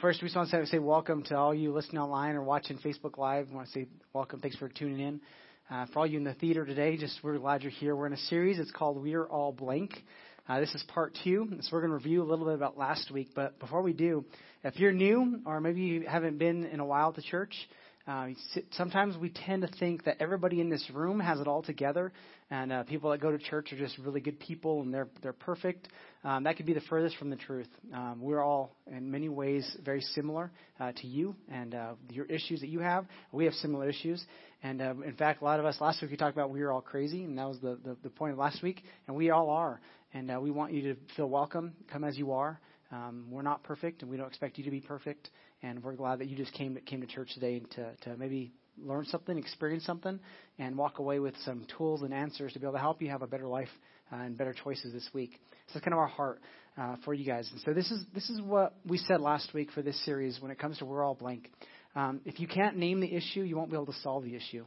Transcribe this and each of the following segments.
first, we just want to say, welcome to all you listening online or watching Facebook Live. I want to say welcome. Thanks for tuning in. Uh, for all you in the theater today, just we're glad you're here. We're in a series. It's called We Are All Blank. Uh, this is part two, so we're going to review a little bit about last week. But before we do, if you're new or maybe you haven't been in a while the church, uh, sometimes we tend to think that everybody in this room has it all together, and uh, people that go to church are just really good people and they're they're perfect. Um, that could be the furthest from the truth. Um, we're all, in many ways, very similar uh, to you and uh, your issues that you have. We have similar issues, and uh, in fact, a lot of us last week we talked about we were all crazy, and that was the the, the point of last week, and we all are. And uh, we want you to feel welcome. Come as you are. Um, we're not perfect, and we don't expect you to be perfect. And we're glad that you just came came to church today to to maybe learn something, experience something, and walk away with some tools and answers to be able to help you have a better life uh, and better choices this week. So that's kind of our heart uh, for you guys. And so this is this is what we said last week for this series when it comes to we're all blank. Um, if you can't name the issue, you won't be able to solve the issue.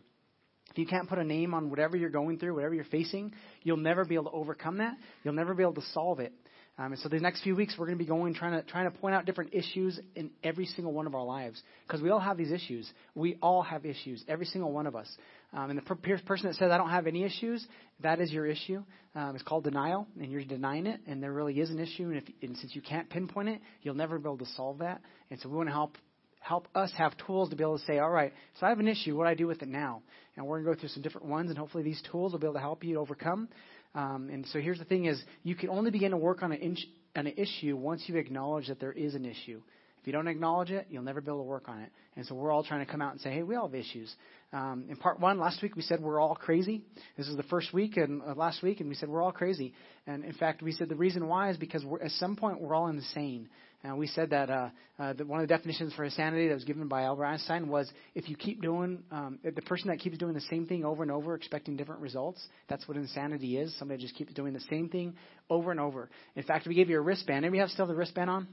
If you can't put a name on whatever you're going through, whatever you're facing, you'll never be able to overcome that. You'll never be able to solve it. Um, and so the next few weeks we're going to be going trying to trying to point out different issues in every single one of our lives because we all have these issues. We all have issues, every single one of us. Um, and the per- person that says I don't have any issues, that is your issue. Um, it's called denial, and you're denying it. And there really is an issue, and, if, and since you can't pinpoint it, you'll never be able to solve that. And so we want to help help us have tools to be able to say, all right, so I have an issue. What do I do with it now? And we're going to go through some different ones, and hopefully these tools will be able to help you overcome. Um, and so here's the thing: is you can only begin to work on an, inch, an issue once you acknowledge that there is an issue. If you don't acknowledge it, you'll never be able to work on it. And so we're all trying to come out and say, hey, we all have issues. Um, in part one, last week we said we're all crazy. This is the first week and uh, last week, and we said we're all crazy. And in fact, we said the reason why is because at some point we're all insane. And we said that, uh, uh, that one of the definitions for insanity that was given by Albert Einstein was if you keep doing, um, the person that keeps doing the same thing over and over, expecting different results, that's what insanity is. Somebody just keeps doing the same thing over and over. In fact, we gave you a wristband. Anybody have still the wristband on?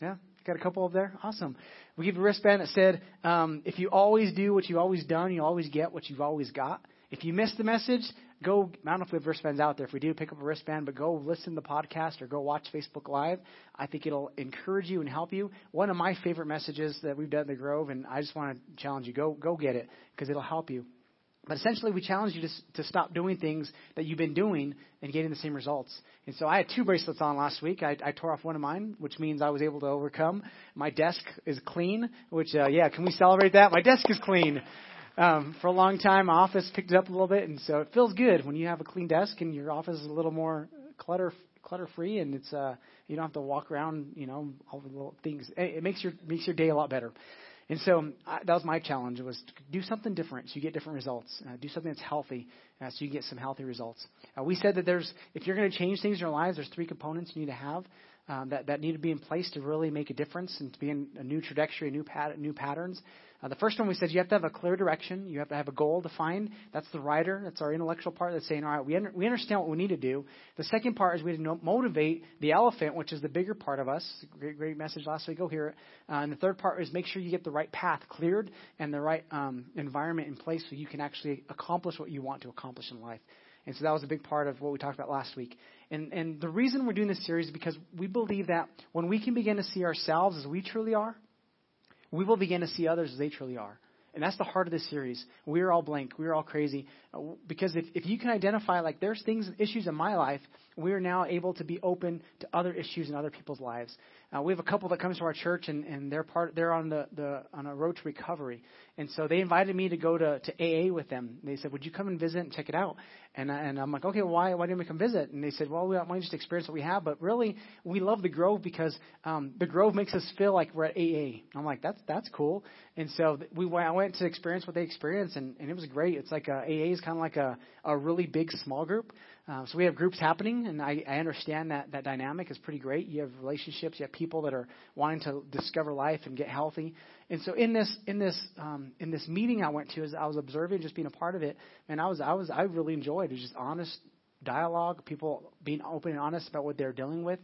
Yeah? Got a couple up there? Awesome. We give a wristband that said, um, if you always do what you've always done, you always get what you've always got. If you miss the message, go. I don't know if we have wristbands out there. If we do, pick up a wristband, but go listen to the podcast or go watch Facebook Live. I think it'll encourage you and help you. One of my favorite messages that we've done at the Grove, and I just want to challenge you: go go get it because it'll help you. But essentially, we challenge you to, to stop doing things that you've been doing and getting the same results. And so I had two bracelets on last week. I, I tore off one of mine, which means I was able to overcome. My desk is clean, which, uh, yeah, can we celebrate that? My desk is clean. Um, for a long time, my office picked it up a little bit, and so it feels good when you have a clean desk and your office is a little more clutter clutter free, and it's uh, you don't have to walk around, you know, all the little things. It makes your makes your day a lot better. And so I, that was my challenge was do something different so you get different results. Uh, do something that's healthy uh, so you get some healthy results. Uh, we said that there's if you're going to change things in your lives, there's three components you need to have um, that that need to be in place to really make a difference and to be in a new trajectory, new pat- new patterns. Uh, the first one we said you have to have a clear direction. You have to have a goal defined. That's the writer. That's our intellectual part that's saying, all right, we, under, we understand what we need to do. The second part is we need to motivate the elephant, which is the bigger part of us. Great, great message last week. Go hear it. Uh, and the third part is make sure you get the right path cleared and the right um, environment in place so you can actually accomplish what you want to accomplish in life. And so that was a big part of what we talked about last week. And, and the reason we're doing this series is because we believe that when we can begin to see ourselves as we truly are, we will begin to see others as they truly are. And that's the heart of this series. We're all blank. We're all crazy. Because if, if you can identify, like, there's things, and issues in my life, we are now able to be open to other issues in other people's lives. Uh, we have a couple that comes to our church, and, and they're part. They're on the, the on a road to recovery, and so they invited me to go to, to AA with them. They said, "Would you come and visit and check it out?" And and I'm like, "Okay, why why didn't we come visit?" And they said, "Well, we want to just experience what we have, but really, we love the Grove because um, the Grove makes us feel like we're at AA." I'm like, "That's that's cool." And so we I went to experience what they experienced, and, and it was great. It's like a, AA is kind of like a a really big small group. Uh, so we have groups happening, and I, I understand that that dynamic is pretty great. You have relationships, you have people that are wanting to discover life and get healthy. And so in this in this um, in this meeting I went to, as I was observing, just being a part of it, and I was I was I really enjoyed it. Was just honest dialogue, people being open and honest about what they're dealing with.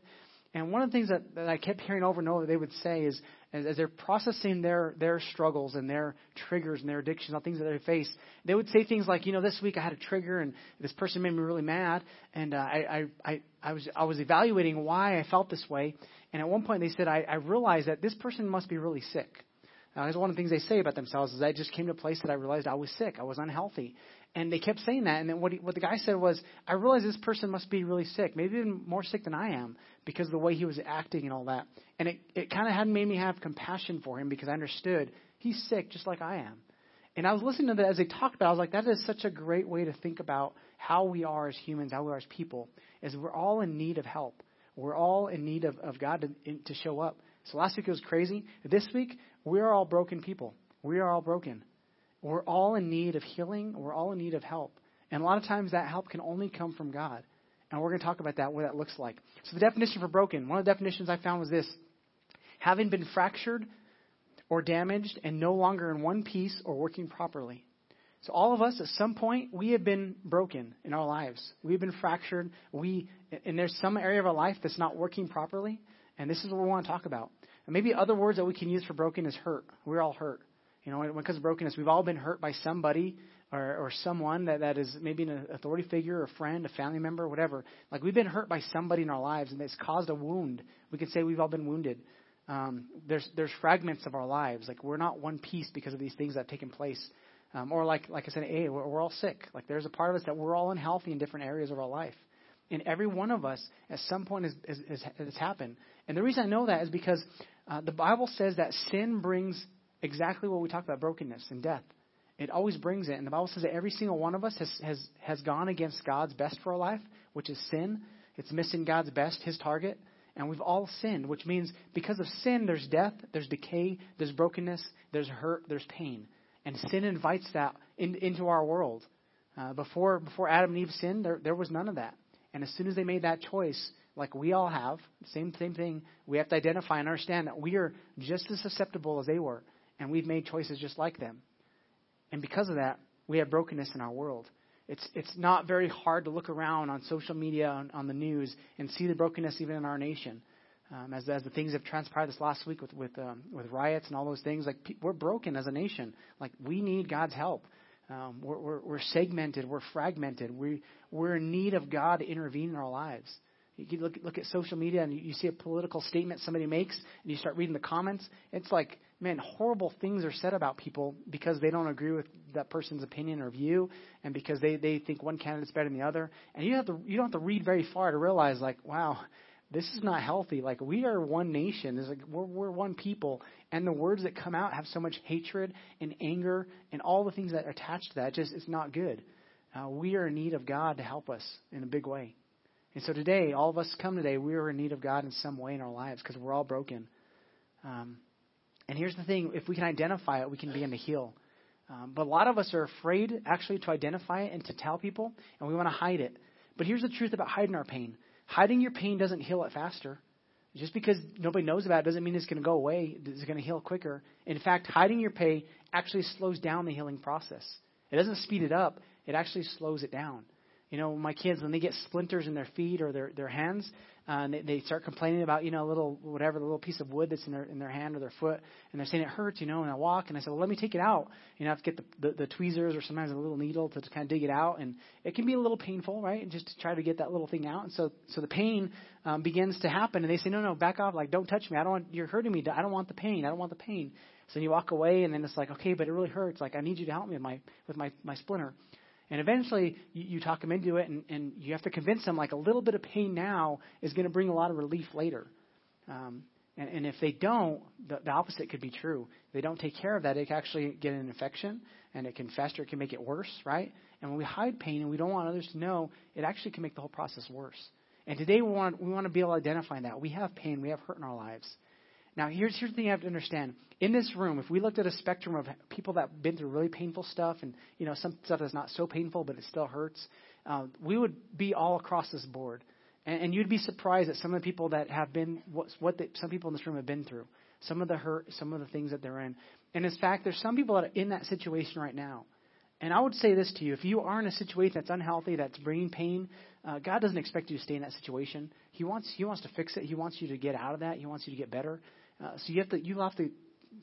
And one of the things that, that I kept hearing over and over they would say is, as, as they're processing their, their struggles and their triggers and their addictions and things that they face, they would say things like, you know, this week I had a trigger and this person made me really mad, and uh, I, I, I, I was I was evaluating why I felt this way, And at one point they said, I, I realized that this person must be really sick. Now, that's one of the things they say about themselves is I just came to a place that I realized I was sick. I was unhealthy. And they kept saying that. And then what, he, what the guy said was, I realized this person must be really sick, maybe even more sick than I am because of the way he was acting and all that. And it, it kind of had made me have compassion for him because I understood he's sick just like I am. And I was listening to that as they talked about it, I was like, that is such a great way to think about how we are as humans, how we are as people, is we're all in need of help. We're all in need of, of God to, in, to show up. So last week it was crazy. This week, we are all broken people. We are all broken. We're all in need of healing. We're all in need of help. And a lot of times that help can only come from God. And we're going to talk about that, what that looks like. So the definition for broken, one of the definitions I found was this. Having been fractured or damaged and no longer in one piece or working properly. So all of us, at some point, we have been broken in our lives. We've been fractured. We, and there's some area of our life that's not working properly. And this is what we want to talk about. And maybe other words that we can use for broken is hurt. We're all hurt. You know, comes to brokenness, we've all been hurt by somebody or, or someone that, that is maybe an authority figure, a friend, a family member, whatever. Like we've been hurt by somebody in our lives and it's caused a wound. We could say we've all been wounded. Um, there's there's fragments of our lives. Like we're not one piece because of these things that have taken place. Um, or like like I said, hey, we're, we're all sick. Like there's a part of us that we're all unhealthy in different areas of our life. And every one of us, at some point, has, has, has happened. And the reason I know that is because uh, the Bible says that sin brings exactly what we talked about brokenness and death. It always brings it. And the Bible says that every single one of us has, has, has gone against God's best for our life, which is sin. It's missing God's best, his target. And we've all sinned, which means because of sin, there's death, there's decay, there's brokenness, there's hurt, there's pain. And sin invites that in, into our world. Uh, before, before Adam and Eve sinned, there, there was none of that. And as soon as they made that choice, like we all have, same same thing, we have to identify and understand that we are just as susceptible as they were and we've made choices just like them. And because of that, we have brokenness in our world. It's, it's not very hard to look around on social media, on, on the news, and see the brokenness even in our nation. Um, as, as the things have transpired this last week with, with, um, with riots and all those things, like we're broken as a nation. Like we need God's help. Um, we're, we're, we're segmented, we're fragmented, we, we're in need of God to intervene in our lives. You can look, look at social media and you see a political statement somebody makes, and you start reading the comments. It's like, man, horrible things are said about people because they don't agree with that person's opinion or view, and because they they think one candidate's better than the other. And you have to you don't have to read very far to realize, like, wow, this is not healthy. Like we are one nation. It's like we're we're one people, and the words that come out have so much hatred and anger and all the things that are attached to that. Just it's not good. Uh, we are in need of God to help us in a big way. And so today, all of us come today, we are in need of God in some way in our lives because we're all broken. Um, and here's the thing if we can identify it, we can begin to heal. Um, but a lot of us are afraid actually to identify it and to tell people, and we want to hide it. But here's the truth about hiding our pain hiding your pain doesn't heal it faster. Just because nobody knows about it doesn't mean it's going to go away. It's going to heal quicker. In fact, hiding your pain actually slows down the healing process. It doesn't speed it up, it actually slows it down. You know, my kids when they get splinters in their feet or their their hands, uh, and they, they start complaining about you know a little whatever the little piece of wood that's in their in their hand or their foot, and they're saying it hurts, you know. And I walk and I said, well, let me take it out. You know, I have to get the, the the tweezers or sometimes a little needle to, to kind of dig it out, and it can be a little painful, right? Just to try to get that little thing out. And so so the pain um, begins to happen, and they say, no, no, back off, like don't touch me. I don't want you're hurting me. I don't want the pain. I don't want the pain. So you walk away, and then it's like, okay, but it really hurts. Like I need you to help me with my with my my splinter. And eventually, you, you talk them into it, and, and you have to convince them like a little bit of pain now is going to bring a lot of relief later. Um, and, and if they don't, the, the opposite could be true. If they don't take care of that, it can actually get an infection, and it can fester. It can make it worse, right? And when we hide pain and we don't want others to know, it actually can make the whole process worse. And today we want we want to be able to identify that we have pain, we have hurt in our lives. Now, here's here's the thing you have to understand in this room, if we looked at a spectrum of people that have been through really painful stuff and, you know, some stuff that's not so painful, but it still hurts, uh, we would be all across this board. And, and you'd be surprised at some of the people that have been, what, what the, some people in this room have been through. Some of the hurt, some of the things that they're in. And in fact, there's some people that are in that situation right now. And I would say this to you if you are in a situation that's unhealthy, that's bringing pain, uh, God doesn't expect you to stay in that situation. He wants, he wants to fix it. He wants you to get out of that. He wants you to get better. Uh, so you have to, you have to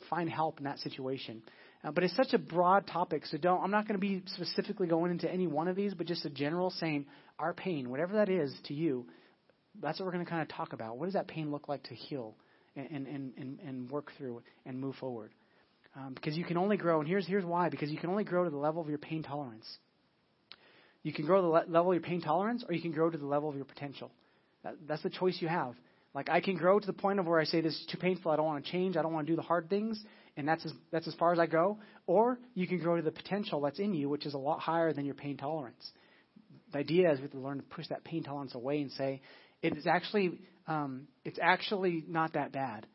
find help in that situation. Uh, but it's such a broad topic, so don't. I'm not going to be specifically going into any one of these, but just a general saying our pain, whatever that is to you, that's what we're going to kind of talk about. What does that pain look like to heal and, and, and, and work through and move forward? Um, because you can only grow, and here's, here's why because you can only grow to the level of your pain tolerance. You can grow to the le- level of your pain tolerance, or you can grow to the level of your potential. That, that's the choice you have. Like I can grow to the point of where I say this is too painful. I don't want to change. I don't want to do the hard things, and that's as, that's as far as I go. Or you can grow to the potential that's in you, which is a lot higher than your pain tolerance. The idea is we have to learn to push that pain tolerance away and say it is actually um, it's actually not that bad.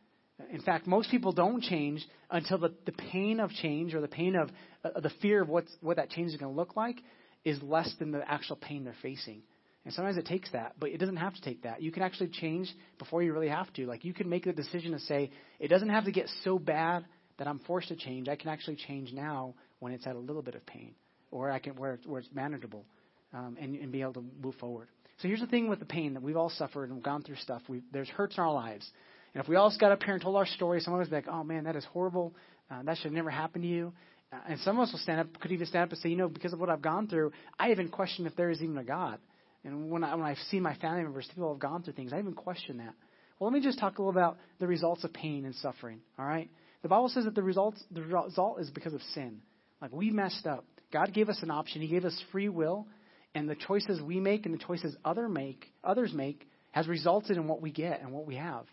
In fact, most people don't change until the, the pain of change or the pain of uh, the fear of what's, what that change is going to look like is less than the actual pain they're facing. And sometimes it takes that, but it doesn't have to take that. You can actually change before you really have to. Like you can make the decision to say, it doesn't have to get so bad that I'm forced to change. I can actually change now when it's at a little bit of pain, or I can where it's, where it's manageable, um, and, and be able to move forward. So here's the thing with the pain that we've all suffered and gone through stuff. we there's hurts in our lives, and if we all got up here and told our story, someone would be like, "Oh man, that is horrible. Uh, that should never happen to you." Uh, and some of us will stand up, could even stand up and say, you know, because of what I've gone through, I even question if there is even a God. And when I when I see my family members, people have gone through things, I even question that. Well, let me just talk a little about the results of pain and suffering. All right, the Bible says that the results the result is because of sin. Like we messed up. God gave us an option. He gave us free will, and the choices we make and the choices other make others make has resulted in what we get and what we have.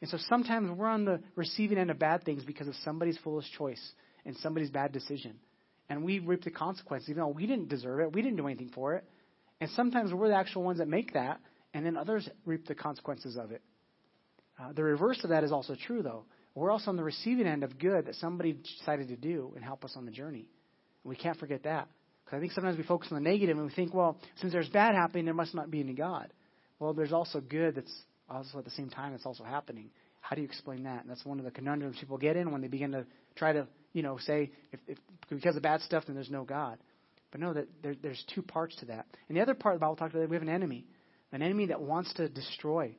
And so sometimes we're on the receiving end of bad things because of somebody's foolish choice and somebody's bad decision. And we reap the consequences, even though we didn't deserve it. We didn't do anything for it. And sometimes we're the actual ones that make that, and then others reap the consequences of it. Uh, the reverse of that is also true, though. We're also on the receiving end of good that somebody decided to do and help us on the journey. And we can't forget that. Because I think sometimes we focus on the negative and we think, well, since there's bad happening, there must not be any God. Well, there's also good that's also at the same time that's also happening. How do you explain that? And that's one of the conundrums people get in when they begin to try to, you know, say if, if because of bad stuff, then there's no God. But no, that there, there's two parts to that. And the other part of the Bible talks about that we have an enemy, an enemy that wants to destroy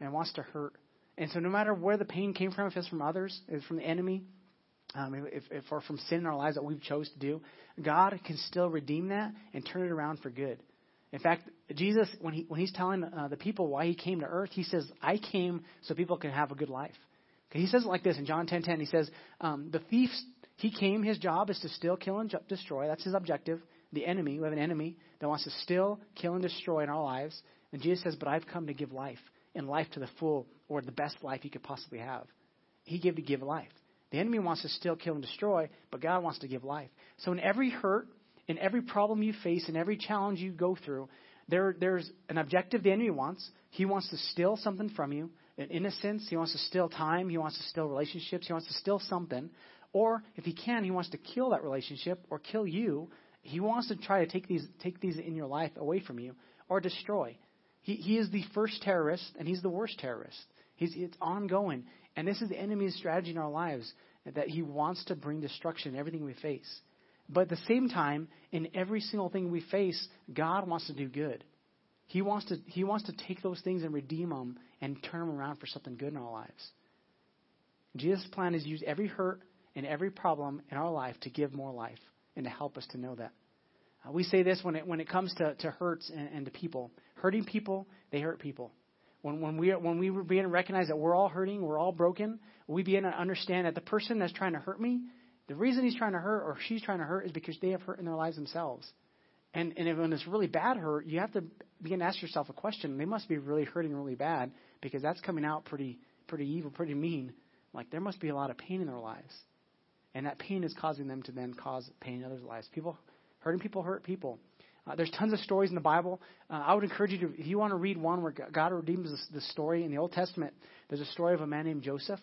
and wants to hurt. And so no matter where the pain came from, if it's from others, if it's from the enemy, um, if, if or from sin in our lives that we've chose to do, God can still redeem that and turn it around for good. In fact, Jesus, when he when he's telling uh, the people why he came to earth, he says, "I came so people can have a good life." He says it like this in John 10:10. 10, 10, he says, um, "The thief, he came. His job is to steal, kill, and destroy. That's his objective. The enemy, we have an enemy that wants to steal, kill, and destroy in our lives. And Jesus says, "But I've come to give life, and life to the full, or the best life you could possibly have." He gave to give life. The enemy wants to steal, kill, and destroy, but God wants to give life. So in every hurt, in every problem you face, in every challenge you go through, there, there's an objective the enemy wants. He wants to steal something from you, an innocence. He wants to steal time. He wants to steal relationships. He wants to steal something. Or if he can, he wants to kill that relationship or kill you. He wants to try to take these take these in your life away from you or destroy. He, he is the first terrorist and he's the worst terrorist. He's, it's ongoing. And this is the enemy's strategy in our lives that he wants to bring destruction in everything we face. But at the same time, in every single thing we face, God wants to do good. He wants to, he wants to take those things and redeem them and turn them around for something good in our lives. Jesus' plan is to use every hurt and every problem in our life to give more life and to help us to know that. Uh, we say this when it, when it comes to, to hurts and, and to people. Hurting people, they hurt people. When, when, we, when we begin to recognize that we're all hurting, we're all broken, we begin to understand that the person that's trying to hurt me, the reason he's trying to hurt or she's trying to hurt is because they have hurt in their lives themselves. And, and when it's really bad hurt, you have to begin to ask yourself a question. They must be really hurting really bad because that's coming out pretty, pretty evil, pretty mean. Like there must be a lot of pain in their lives. And that pain is causing them to then cause pain in others' lives. People, hurting people hurt people. Uh, there's tons of stories in the Bible. Uh, I would encourage you to, if you want to read one where God redeems the, story in the Old Testament, there's a story of a man named Joseph.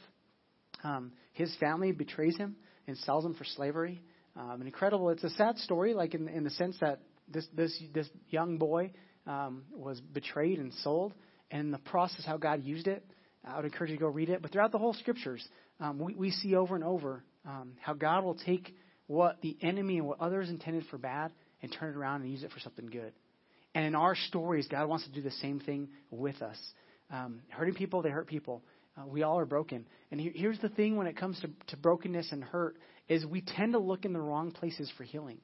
Um, his family betrays him and sells him for slavery. Um, incredible. It's a sad story, like in, in the sense that this this this young boy um, was betrayed and sold, and the process how God used it. I would encourage you to go read it. But throughout the whole scriptures, um, we, we see over and over um, how God will take what the enemy and what others intended for bad and turn it around and use it for something good. And in our stories, God wants to do the same thing with us. Um, hurting people, they hurt people. Uh, we all are broken. And he, here's the thing when it comes to, to brokenness and hurt is we tend to look in the wrong places for healing.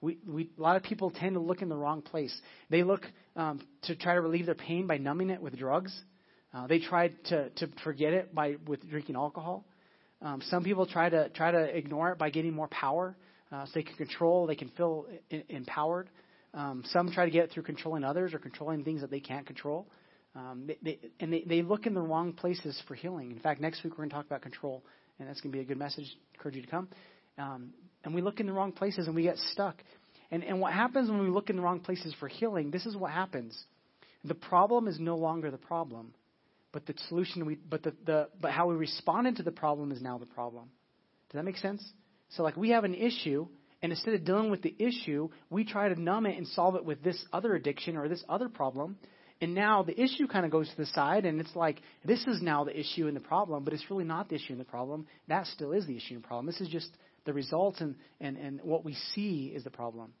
We, we, a lot of people tend to look in the wrong place. They look um, to try to relieve their pain by numbing it with drugs. Uh, they try to, to forget it by with drinking alcohol. Um, some people try to try to ignore it by getting more power, uh, so they can control, they can feel I- empowered. Um, some try to get it through controlling others or controlling things that they can't control. Um, they, they, and they, they look in the wrong places for healing. In fact, next week we're going to talk about control, and that's going to be a good message. I encourage you to come. Um, and we look in the wrong places and we get stuck. And, and what happens when we look in the wrong places for healing, this is what happens. The problem is no longer the problem, but the solution we, but the, the, but how we responded to the problem is now the problem. Does that make sense? So like we have an issue, and instead of dealing with the issue, we try to numb it and solve it with this other addiction or this other problem. And now the issue kind of goes to the side, and it's like this is now the issue and the problem, but it's really not the issue and the problem. That still is the issue and problem. This is just the results and, and, and what we see is the problem.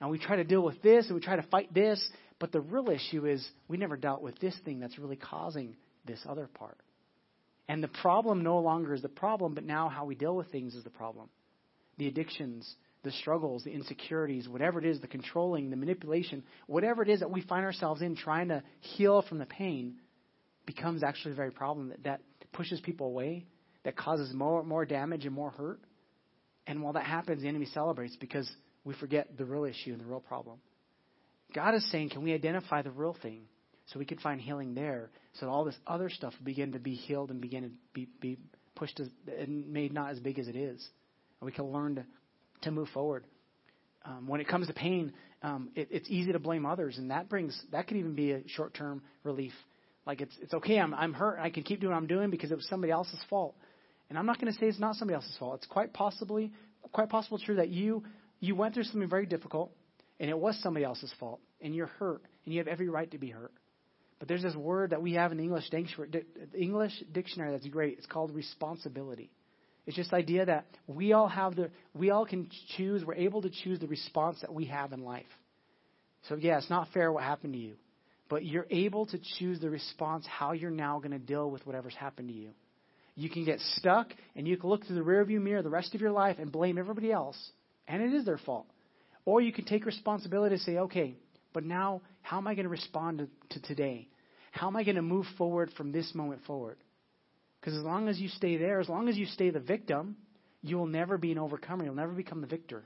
And we try to deal with this and we try to fight this, but the real issue is we never dealt with this thing that's really causing this other part. And the problem no longer is the problem, but now how we deal with things is the problem. The addictions, the struggles, the insecurities, whatever it is, the controlling, the manipulation, whatever it is that we find ourselves in trying to heal from the pain becomes actually the very problem that, that pushes people away, that causes more, more damage and more hurt. And while that happens, the enemy celebrates because we forget the real issue and the real problem. God is saying, can we identify the real thing so we could find healing there so all this other stuff begin to be healed and begin to be, be pushed as, and made not as big as it is. And we can learn to, to move forward. Um, when it comes to pain, um, it, it's easy to blame others, and that brings that could even be a short-term relief. Like it's it's okay, I'm I'm hurt, I can keep doing what I'm doing because it was somebody else's fault. And I'm not going to say it's not somebody else's fault. It's quite possibly quite possible true that you you went through something very difficult and it was somebody else's fault and you're hurt and you have every right to be hurt. But there's this word that we have in the English dictionary, English dictionary that's great. It's called responsibility. It's just the idea that we all have the we all can choose, we're able to choose the response that we have in life. So yeah, it's not fair what happened to you. But you're able to choose the response how you're now going to deal with whatever's happened to you. You can get stuck and you can look through the rearview mirror the rest of your life and blame everybody else, and it is their fault. Or you can take responsibility and say, okay, but now how am I going to respond to, to today? How am I going to move forward from this moment forward? Because as long as you stay there, as long as you stay the victim, you will never be an overcomer. You'll never become the victor.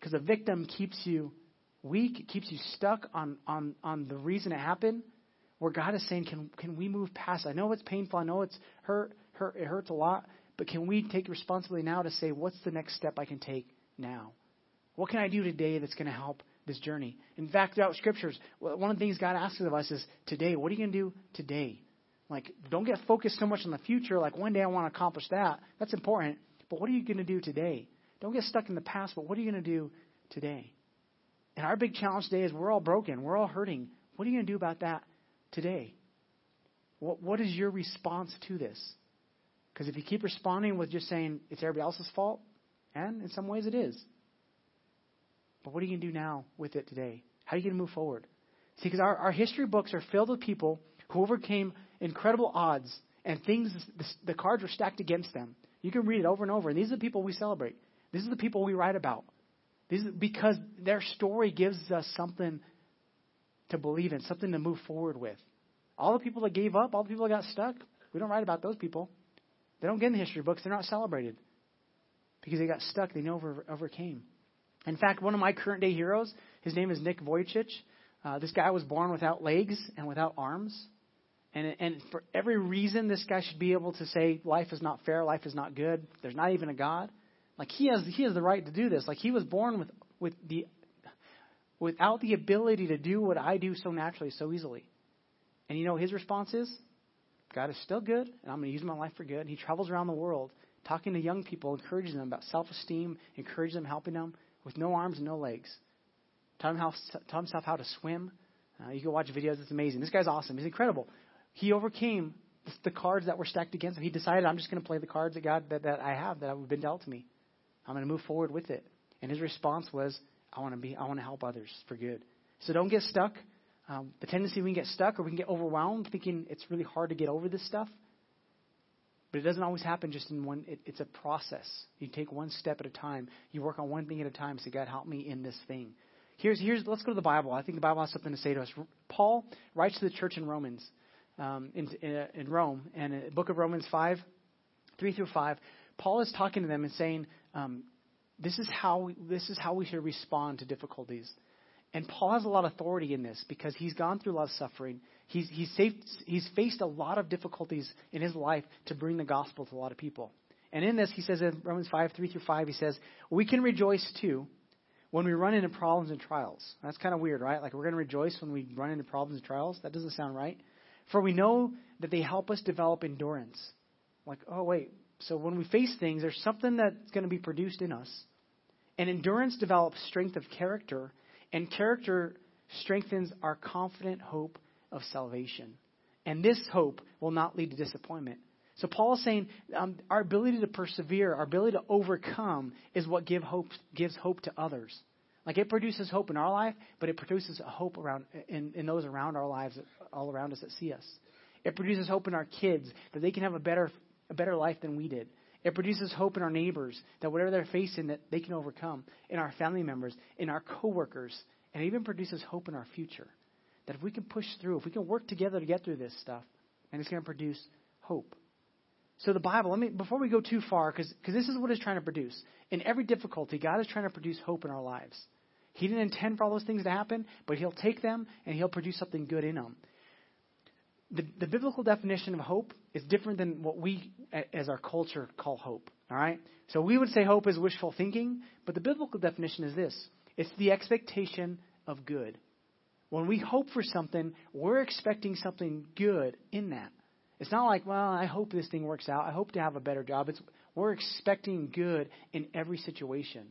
Because the victim keeps you weak, it keeps you stuck on, on, on the reason it happened, where God is saying, can, can we move past? I know it's painful. I know it's hurt, hurt, it hurts a lot. But can we take responsibility now to say, what's the next step I can take now? What can I do today that's going to help this journey? In fact, throughout scriptures, one of the things God asks of us is, today, what are you going to do today? Like, don't get focused so much on the future, like one day I want to accomplish that. That's important. But what are you going to do today? Don't get stuck in the past, but what are you going to do today? And our big challenge today is we're all broken. We're all hurting. What are you going to do about that today? What, what is your response to this? Because if you keep responding with just saying it's everybody else's fault, and in some ways it is, but what are you going to do now with it today? How are you going to move forward? See, because our, our history books are filled with people who overcame incredible odds and things, the, the cards were stacked against them. You can read it over and over, and these are the people we celebrate. These are the people we write about. These are, because their story gives us something to believe in, something to move forward with. All the people that gave up, all the people that got stuck, we don't write about those people. They don't get in the history books. They're not celebrated because they got stuck. They never overcame. In fact, one of my current day heroes, his name is Nick Vujicic. Uh, this guy was born without legs and without arms. And, and for every reason this guy should be able to say life is not fair, life is not good, there's not even a God. Like he has he has the right to do this. Like he was born with with the without the ability to do what I do so naturally, so easily. And you know his response is, God is still good, and I'm going to use my life for good. And he travels around the world talking to young people, encouraging them about self-esteem, encouraging them, helping them with no arms and no legs. Taught him how s taught himself how to swim. Uh, you can watch videos. It's amazing. This guy's awesome. He's incredible. He overcame the cards that were stacked against him. He decided, I'm just going to play the cards that God that, that I have that have been dealt to me. I'm going to move forward with it. And his response was, I want to be, I want to help others for good. So don't get stuck. Um, the tendency we can get stuck or we can get overwhelmed thinking it's really hard to get over this stuff. But it doesn't always happen just in one, it, it's a process. You take one step at a time. You work on one thing at a time. Say, God, help me in this thing. Here's, here's, let's go to the Bible. I think the Bible has something to say to us. Paul writes to the church in Romans, um, in, in, Rome, and in the book of Romans 5, 3 through 5, Paul is talking to them and saying, um, this is how this is how we should respond to difficulties. And Paul has a lot of authority in this because he's gone through a lot of suffering. He's, he's, saved, he's faced a lot of difficulties in his life to bring the gospel to a lot of people. And in this, he says in Romans 5, 3 through 5, he says, We can rejoice too when we run into problems and trials. That's kind of weird, right? Like we're going to rejoice when we run into problems and trials. That doesn't sound right. For we know that they help us develop endurance. Like, oh, wait. So when we face things, there's something that's going to be produced in us. And endurance develops strength of character, and character strengthens our confident hope of salvation. And this hope will not lead to disappointment. So Paul is saying um, our ability to persevere, our ability to overcome, is what give hope, gives hope to others. Like it produces hope in our life, but it produces a hope around in, in those around our lives, all around us that see us. It produces hope in our kids that they can have a better a better life than we did. It produces hope in our neighbors that whatever they're facing that they can overcome, in our family members, in our coworkers, and even produces hope in our future. That if we can push through, if we can work together to get through this stuff, and it's going to produce hope. So the Bible, let me before we go too far, because this is what it's trying to produce. In every difficulty, God is trying to produce hope in our lives. He didn't intend for all those things to happen, but He'll take them and He'll produce something good in them. The, the biblical definition of hope is different than what we, as our culture, call hope. All right? So we would say hope is wishful thinking, but the biblical definition is this it's the expectation of good. When we hope for something, we're expecting something good in that. It's not like, well, I hope this thing works out. I hope to have a better job. It's we're expecting good in every situation.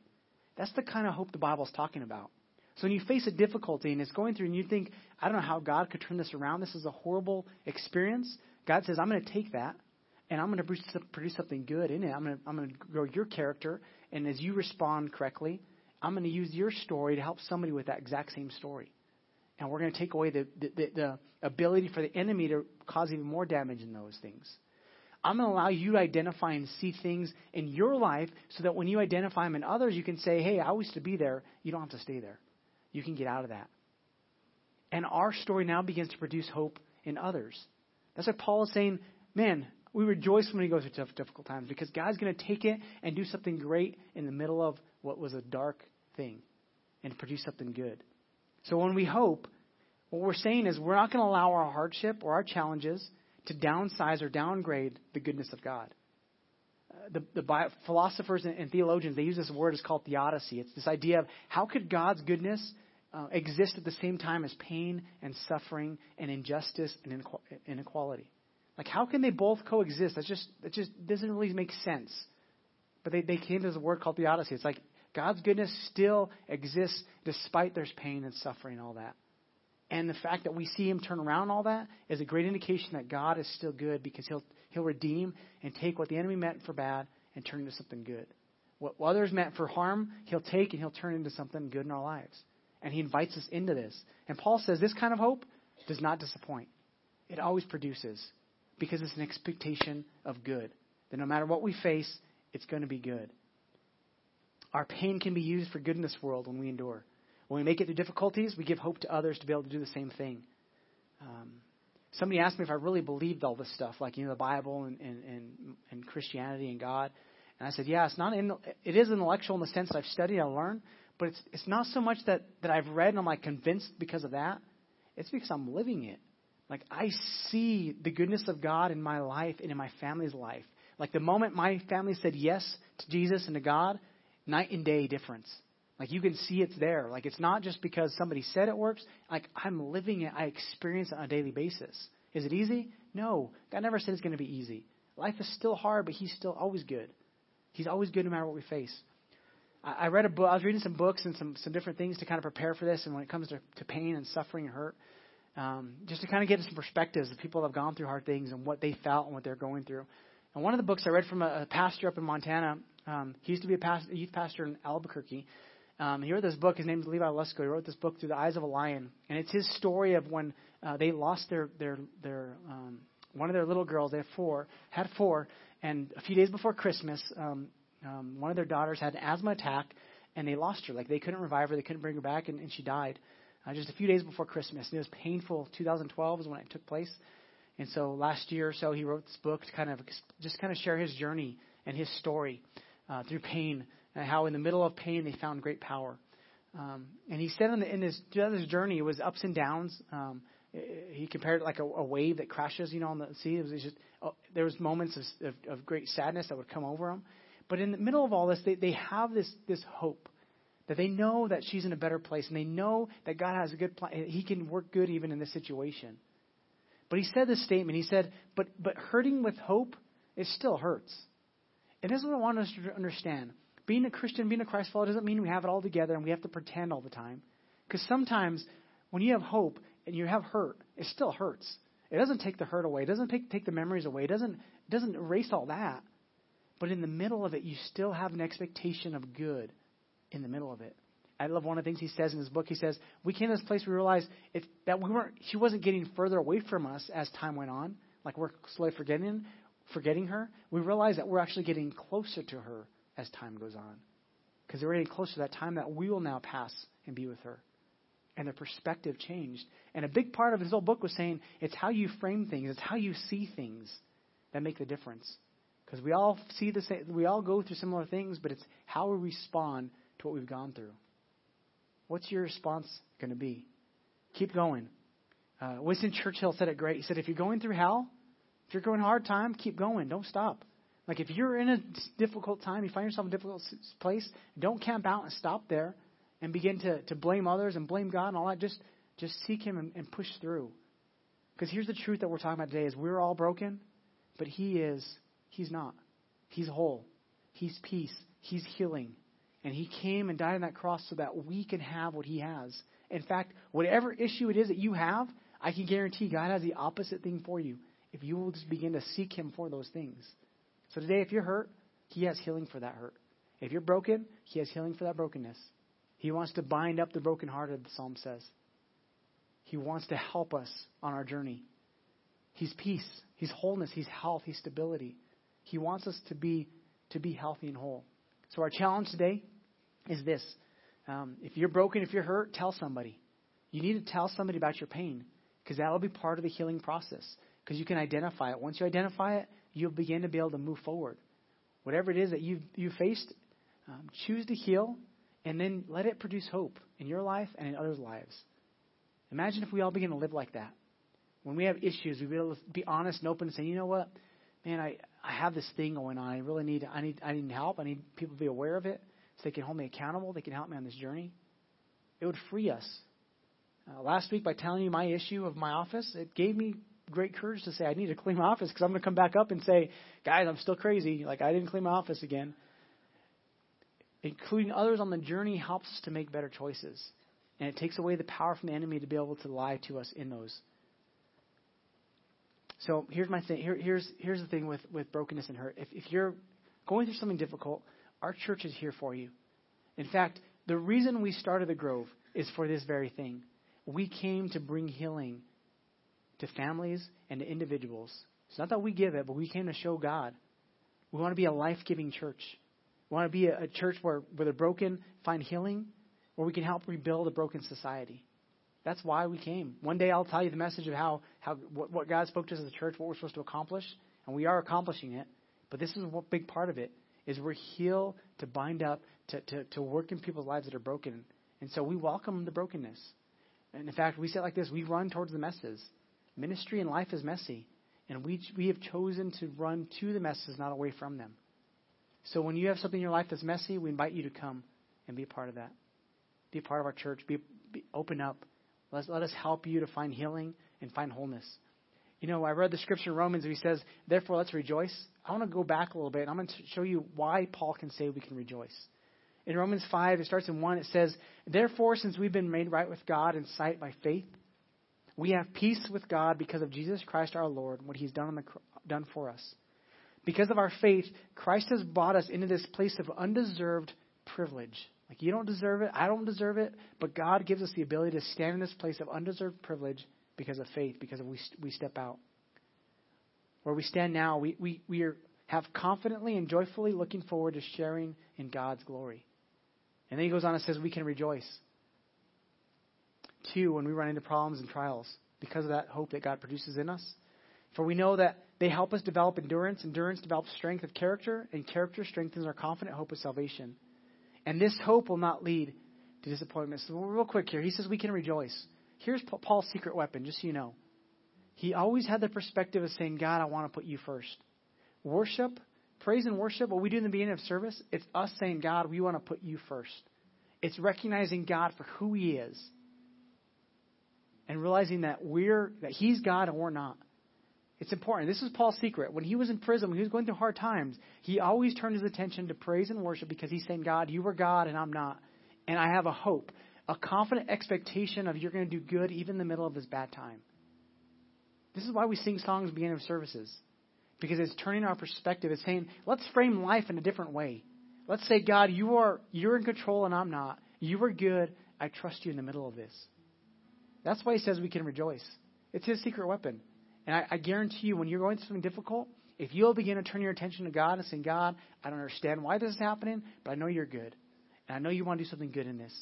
That's the kind of hope the Bible's talking about. So when you face a difficulty and it's going through and you think, I don't know how God could turn this around. This is a horrible experience. God says, I'm going to take that and I'm going to produce something good in it. I'm going to, I'm going to grow your character. And as you respond correctly, I'm going to use your story to help somebody with that exact same story. And we're going to take away the, the, the, the ability for the enemy to cause even more damage in those things. I'm going to allow you to identify and see things in your life so that when you identify them in others, you can say, hey, I used to be there. You don't have to stay there. You can get out of that. And our story now begins to produce hope in others. That's why Paul is saying, man, we rejoice when we go through tough, difficult times because God's going to take it and do something great in the middle of what was a dark thing and produce something good. So when we hope, what we're saying is we're not going to allow our hardship or our challenges to downsize or downgrade the goodness of God. The, the bio, philosophers and, and, theologians they use this word it's called theodicy. It's this idea of how could God's goodness uh, exist at the same time as pain and suffering and injustice and inequality. Like how can they both coexist? That just that just doesn't really make sense. But they, they came to this word called theodicy. It's like God's goodness still exists despite there's pain and suffering and all that. And the fact that we see him turn around all that is a great indication that God is still good because he'll he'll redeem and take what the enemy meant for bad and turn into something good. What others meant for harm, he'll take and he'll turn into something good in our lives. And he invites us into this. And Paul says this kind of hope does not disappoint. It always produces because it's an expectation of good. That no matter what we face, it's going to be good. Our pain can be used for good in this world when we endure. When we make it through difficulties, we give hope to others to be able to do the same thing. Um, somebody asked me if I really believed all this stuff, like you know the Bible and, and, and, and Christianity and God. And I said, yeah, it's not. In, it is intellectual in the sense that I've studied, I learned, but it's it's not so much that that I've read and I'm like convinced because of that. It's because I'm living it. Like I see the goodness of God in my life and in my family's life. Like the moment my family said yes to Jesus and to God, night and day difference. Like you can see it's there. Like it's not just because somebody said it works. Like I'm living it. I experience it on a daily basis. Is it easy? No. God never said it's going to be easy. Life is still hard, but He's still always good. He's always good no matter what we face. I, I read a book. I was reading some books and some some different things to kind of prepare for this. And when it comes to, to pain and suffering and hurt, um, just to kind of get some perspectives of people that have gone through hard things and what they felt and what they're going through. And one of the books I read from a, a pastor up in Montana. Um, he used to be a, pastor, a youth pastor in Albuquerque. Um, he wrote this book. His name is Levi Lusko. He wrote this book through the eyes of a lion, and it's his story of when uh, they lost their their their um, one of their little girls. They have four, had four, And a few days before Christmas, um, um, one of their daughters had an asthma attack, and they lost her. Like they couldn't revive her, they couldn't bring her back, and, and she died uh, just a few days before Christmas. And it was painful. 2012 is when it took place. And so last year or so, he wrote this book to kind of just kind of share his journey and his story uh, through pain, how in the middle of pain they found great power. Um, and he said in, the, in his, his journey, it was ups and downs. Um, he compared it like a, a wave that crashes, you know, on the sea. It was just oh, there was moments of, of, of great sadness that would come over him. But in the middle of all this, they, they have this this hope that they know that she's in a better place, and they know that God has a good plan. He can work good even in this situation. But he said this statement. He said, "But but hurting with hope, it still hurts." And this is what I want us to understand. Being a Christian, being a Christ follower, doesn't mean we have it all together and we have to pretend all the time. Because sometimes when you have hope, and you have hurt, it still hurts. It doesn't take the hurt away. It doesn't take, take the memories away. It doesn't, it doesn't erase all that. But in the middle of it, you still have an expectation of good in the middle of it. I love one of the things he says in his book. He says, We came to this place we realized it's, that we weren't, she wasn't getting further away from us as time went on. Like we're slowly forgetting, forgetting her. We realized that we're actually getting closer to her as time goes on. Because we're getting closer to that time that we will now pass and be with her and their perspective changed. And a big part of his whole book was saying it's how you frame things, it's how you see things that make the difference. Because we all see the same, we all go through similar things, but it's how we respond to what we've gone through. What's your response going to be? Keep going. Uh, Winston Churchill said it great. He said, if you're going through hell, if you're going hard time, keep going. Don't stop. Like if you're in a difficult time, you find yourself in a difficult place, don't camp out and stop there and begin to, to blame others and blame God and all that. Just, just seek Him and, and push through. Because here's the truth that we're talking about today is we're all broken, but He is, He's not. He's whole. He's peace. He's healing. And He came and died on that cross so that we can have what He has. In fact, whatever issue it is that you have, I can guarantee God has the opposite thing for you if you will just begin to seek Him for those things. So today, if you're hurt, He has healing for that hurt. If you're broken, He has healing for that brokenness. He wants to bind up the brokenhearted, the psalm says. He wants to help us on our journey. He's peace, He's wholeness, He's health, He's stability. He wants us to be to be healthy and whole. So our challenge today is this: um, if you're broken, if you're hurt, tell somebody. You need to tell somebody about your pain because that will be part of the healing process. Because you can identify it. Once you identify it, you'll begin to be able to move forward. Whatever it is that you've you faced, um, choose to heal and then let it produce hope in your life and in others' lives. Imagine if we all begin to live like that. When we have issues, we be able to be honest and open and say, you know what, man, I, I have this thing going on. I really need I need I need help. I need people to be aware of it so they can hold me accountable. They can help me on this journey. It would free us. Uh, last week, by telling you my issue of my office, it gave me great courage to say I need to clean my office because I'm going to come back up and say, guys, I'm still crazy. Like I didn't clean my office again including others on the journey helps us to make better choices. And it takes away the power from the enemy to be able to lie to us in those. So here's my thing. Here, here's here's the thing with, with brokenness and hurt. If, if you're going through something difficult, our church is here for you. In fact, the reason we started the Grove is for this very thing. We came to bring healing to families and to individuals. It's not that we give it, but we came to show God. We want to be a life giving church. We want to be a, a church where, where the broken find healing, where we can help rebuild a broken society. That's why we came. One day I'll tell you the message of how, how what, what God spoke to us as a church, what we're supposed to accomplish, and we are accomplishing it. But this is a big part of it is we're heal to bind up, to, to, to work in people's lives that are broken. And so we welcome the brokenness. And in fact, we say it like this we run towards the messes. Ministry and life is messy. And we, we have chosen to run to the messes, not away from them. So when you have something in your life that's messy, we invite you to come and be a part of that. Be a part of our church. Be, be open up. Let us, let us help you to find healing and find wholeness. You know, I read the scripture in Romans and he says, therefore let's rejoice. I want to go back a little bit and I'm going to show you why Paul can say we can rejoice. In Romans 5, it starts in 1, it says, Therefore, since we've been made right with God in sight by faith, we have peace with God because of Jesus Christ our Lord, and what he's done, on the, done for us. Because of our faith, Christ has brought us into this place of undeserved privilege. Like you don't deserve it, I don't deserve it, but God gives us the ability to stand in this place of undeserved privilege because of faith, because we we step out. Where we stand now, we, we, we are, have confidently and joyfully looking forward to sharing in God's glory. And then he goes on and says we can rejoice. Two, when we run into problems and trials, because of that hope that God produces in us. For we know that they help us develop endurance, endurance develops strength of character, and character strengthens our confident hope of salvation. And this hope will not lead to disappointment. So, real quick here, he says we can rejoice. Here's Paul's secret weapon, just so you know. He always had the perspective of saying, God, I want to put you first. Worship, praise and worship, what we do in the beginning of service, it's us saying, God, we want to put you first. It's recognizing God for who He is and realizing that we're that He's God and we're not. It's important. This is Paul's secret. When he was in prison, when he was going through hard times, he always turned his attention to praise and worship because he's saying, God, you are God and I'm not. And I have a hope, a confident expectation of you're going to do good even in the middle of this bad time. This is why we sing songs beginning of services. Because it's turning our perspective. It's saying, let's frame life in a different way. Let's say, God, you are you're in control and I'm not. You are good. I trust you in the middle of this. That's why he says we can rejoice. It's his secret weapon. And I, I guarantee you, when you're going through something difficult, if you'll begin to turn your attention to God and say, God, I don't understand why this is happening, but I know you're good. And I know you want to do something good in this.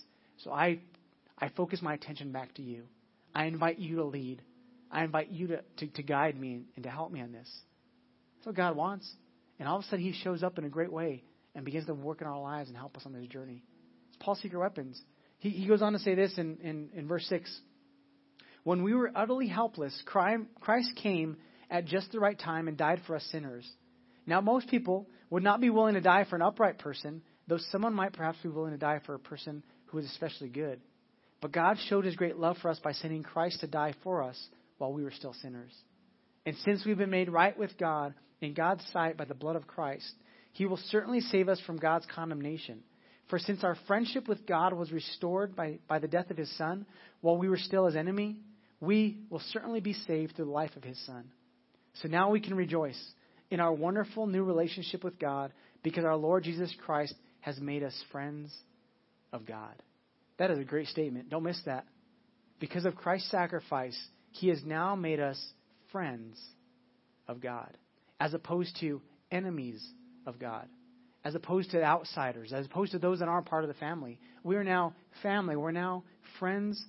So I, I focus my attention back to you. I invite you to lead. I invite you to, to, to guide me and to help me on this. That's what God wants. And all of a sudden, He shows up in a great way and begins to work in our lives and help us on this journey. It's Paul's secret weapons. He, he goes on to say this in, in, in verse 6 When we were utterly helpless, Christ came at just the right time and died for us sinners. Now, most people would not be willing to die for an upright person, though someone might perhaps be willing to die for a person who is especially good. But God showed his great love for us by sending Christ to die for us while we were still sinners. And since we've been made right with God in God's sight by the blood of Christ, he will certainly save us from God's condemnation. For since our friendship with God was restored by, by the death of his Son, while we were still his enemy, we will certainly be saved through the life of his Son. So now we can rejoice in our wonderful new relationship with God because our Lord Jesus Christ has made us friends of God. That is a great statement. Don't miss that. Because of Christ's sacrifice, he has now made us friends of God, as opposed to enemies of God, as opposed to outsiders, as opposed to those that aren't part of the family. We are now family. We're now friends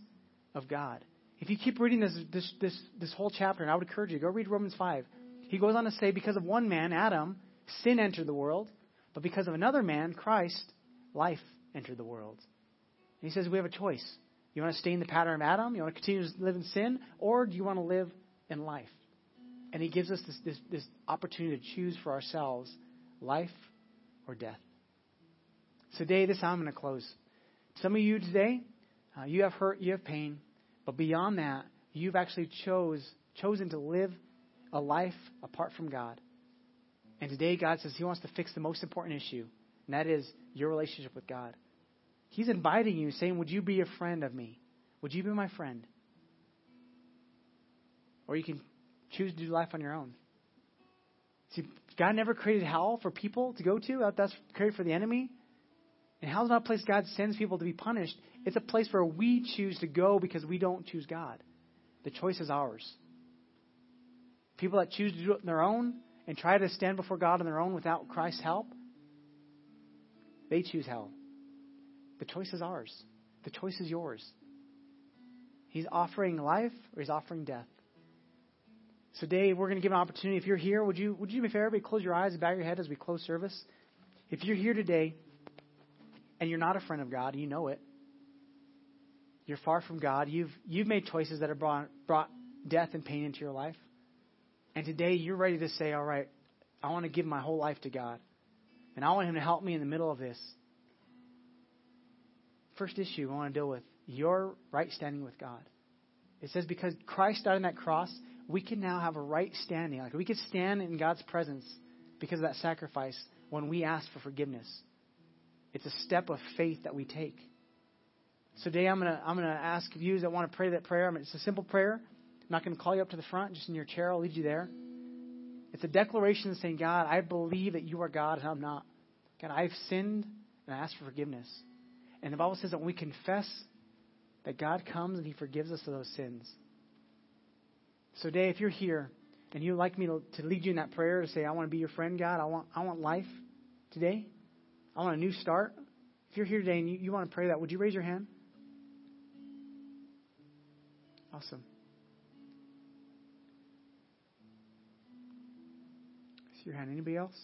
of God. If you keep reading this, this, this, this whole chapter, and I would encourage you, go read Romans 5. He goes on to say, because of one man, Adam, sin entered the world, but because of another man, Christ, life entered the world. And he says we have a choice. You want to stay in the pattern of Adam? You want to continue to live in sin? Or do you want to live in life? And he gives us this, this, this opportunity to choose for ourselves life or death. So today, this I'm going to close. Some of you today, uh, you have hurt, you have pain, but beyond that, you've actually chose chosen to live a life apart from God. And today, God says He wants to fix the most important issue, and that is your relationship with God. He's inviting you, saying, Would you be a friend of me? Would you be my friend? Or you can choose to do life on your own. See, God never created hell for people to go to. That's created for the enemy. And hell's not a place God sends people to be punished. It's a place where we choose to go because we don't choose God. The choice is ours. People that choose to do it on their own and try to stand before God on their own without Christ's help, they choose hell. The choice is ours. The choice is yours. He's offering life or he's offering death. So today we're going to give an opportunity. If you're here, would you would you be fair? Everybody close your eyes and bow your head as we close service. If you're here today and you're not a friend of God, you know it. You're far from God. You've you've made choices that have brought brought death and pain into your life. And today you're ready to say, All right, I want to give my whole life to God. And I want him to help me in the middle of this. First issue I want to deal with your right standing with God. It says because Christ died on that cross, we can now have a right standing. Like we could stand in God's presence because of that sacrifice when we ask for forgiveness. It's a step of faith that we take. So today I'm gonna I'm gonna ask you that want to pray that prayer. It's a simple prayer. I'm not gonna call you up to the front, just in your chair. I'll lead you there. It's a declaration saying, God, I believe that you are God and I'm not. God, I've sinned and I ask for forgiveness. And the Bible says that when we confess that God comes and He forgives us of those sins. So, today, if you're here and you'd like me to, to lead you in that prayer to say, I want to be your friend, God. I want, I want life today. I want a new start. If you're here today and you, you want to pray that, would you raise your hand? Awesome. See your hand. Anybody else?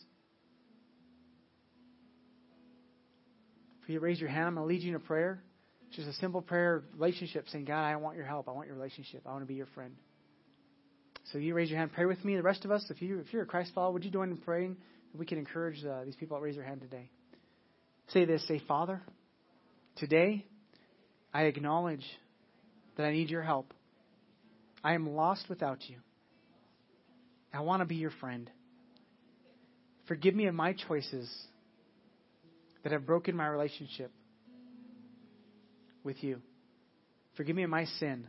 If you raise your hand, I'm going to lead you in a prayer. It's just a simple prayer relationship saying, God, I want your help. I want your relationship. I want to be your friend. So you raise your hand, pray with me. The rest of us, if you if you're a Christ follower, would you join in praying? We can encourage uh, these people to raise their hand today. Say this, say, Father, today I acknowledge that I need your help. I am lost without you. I want to be your friend. Forgive me of my choices that have broken my relationship with you. Forgive me of my sin.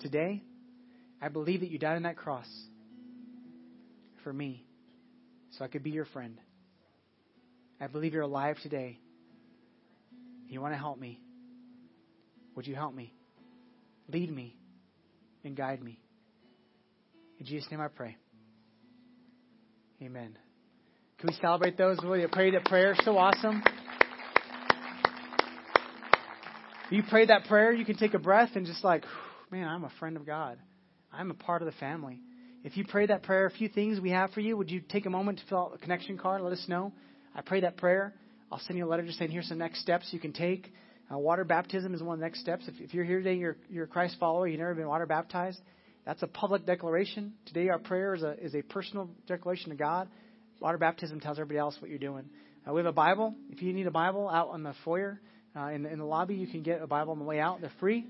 Today, I believe that you died on that cross for me so I could be your friend. I believe you're alive today. You want to help me. Would you help me? Lead me and guide me. In Jesus' name I pray. Amen. Can we celebrate those? Will you pray that prayer? So awesome. You prayed that prayer, you can take a breath and just like, man, I'm a friend of God. I'm a part of the family. If you pray that prayer, a few things we have for you, would you take a moment to fill out a connection card? Let us know. I pray that prayer. I'll send you a letter just saying here's some next steps you can take. Uh, water baptism is one of the next steps. If, if you're here today, you're, you're a Christ follower, you've never been water baptized, that's a public declaration. Today, our prayer is a, is a personal declaration to God. Water baptism tells everybody else what you're doing. Uh, we have a Bible. If you need a Bible out on the foyer, uh, in, the, in the lobby, you can get a Bible on the way out. They're free.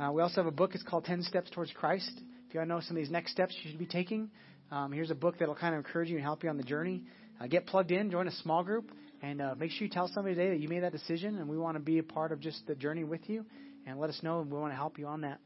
Uh, we also have a book. It's called 10 Steps Towards Christ. If you want to know some of these next steps you should be taking, um, here's a book that'll kind of encourage you and help you on the journey. Uh, get plugged in, join a small group, and uh, make sure you tell somebody today that you made that decision, and we want to be a part of just the journey with you. And let us know, and we want to help you on that.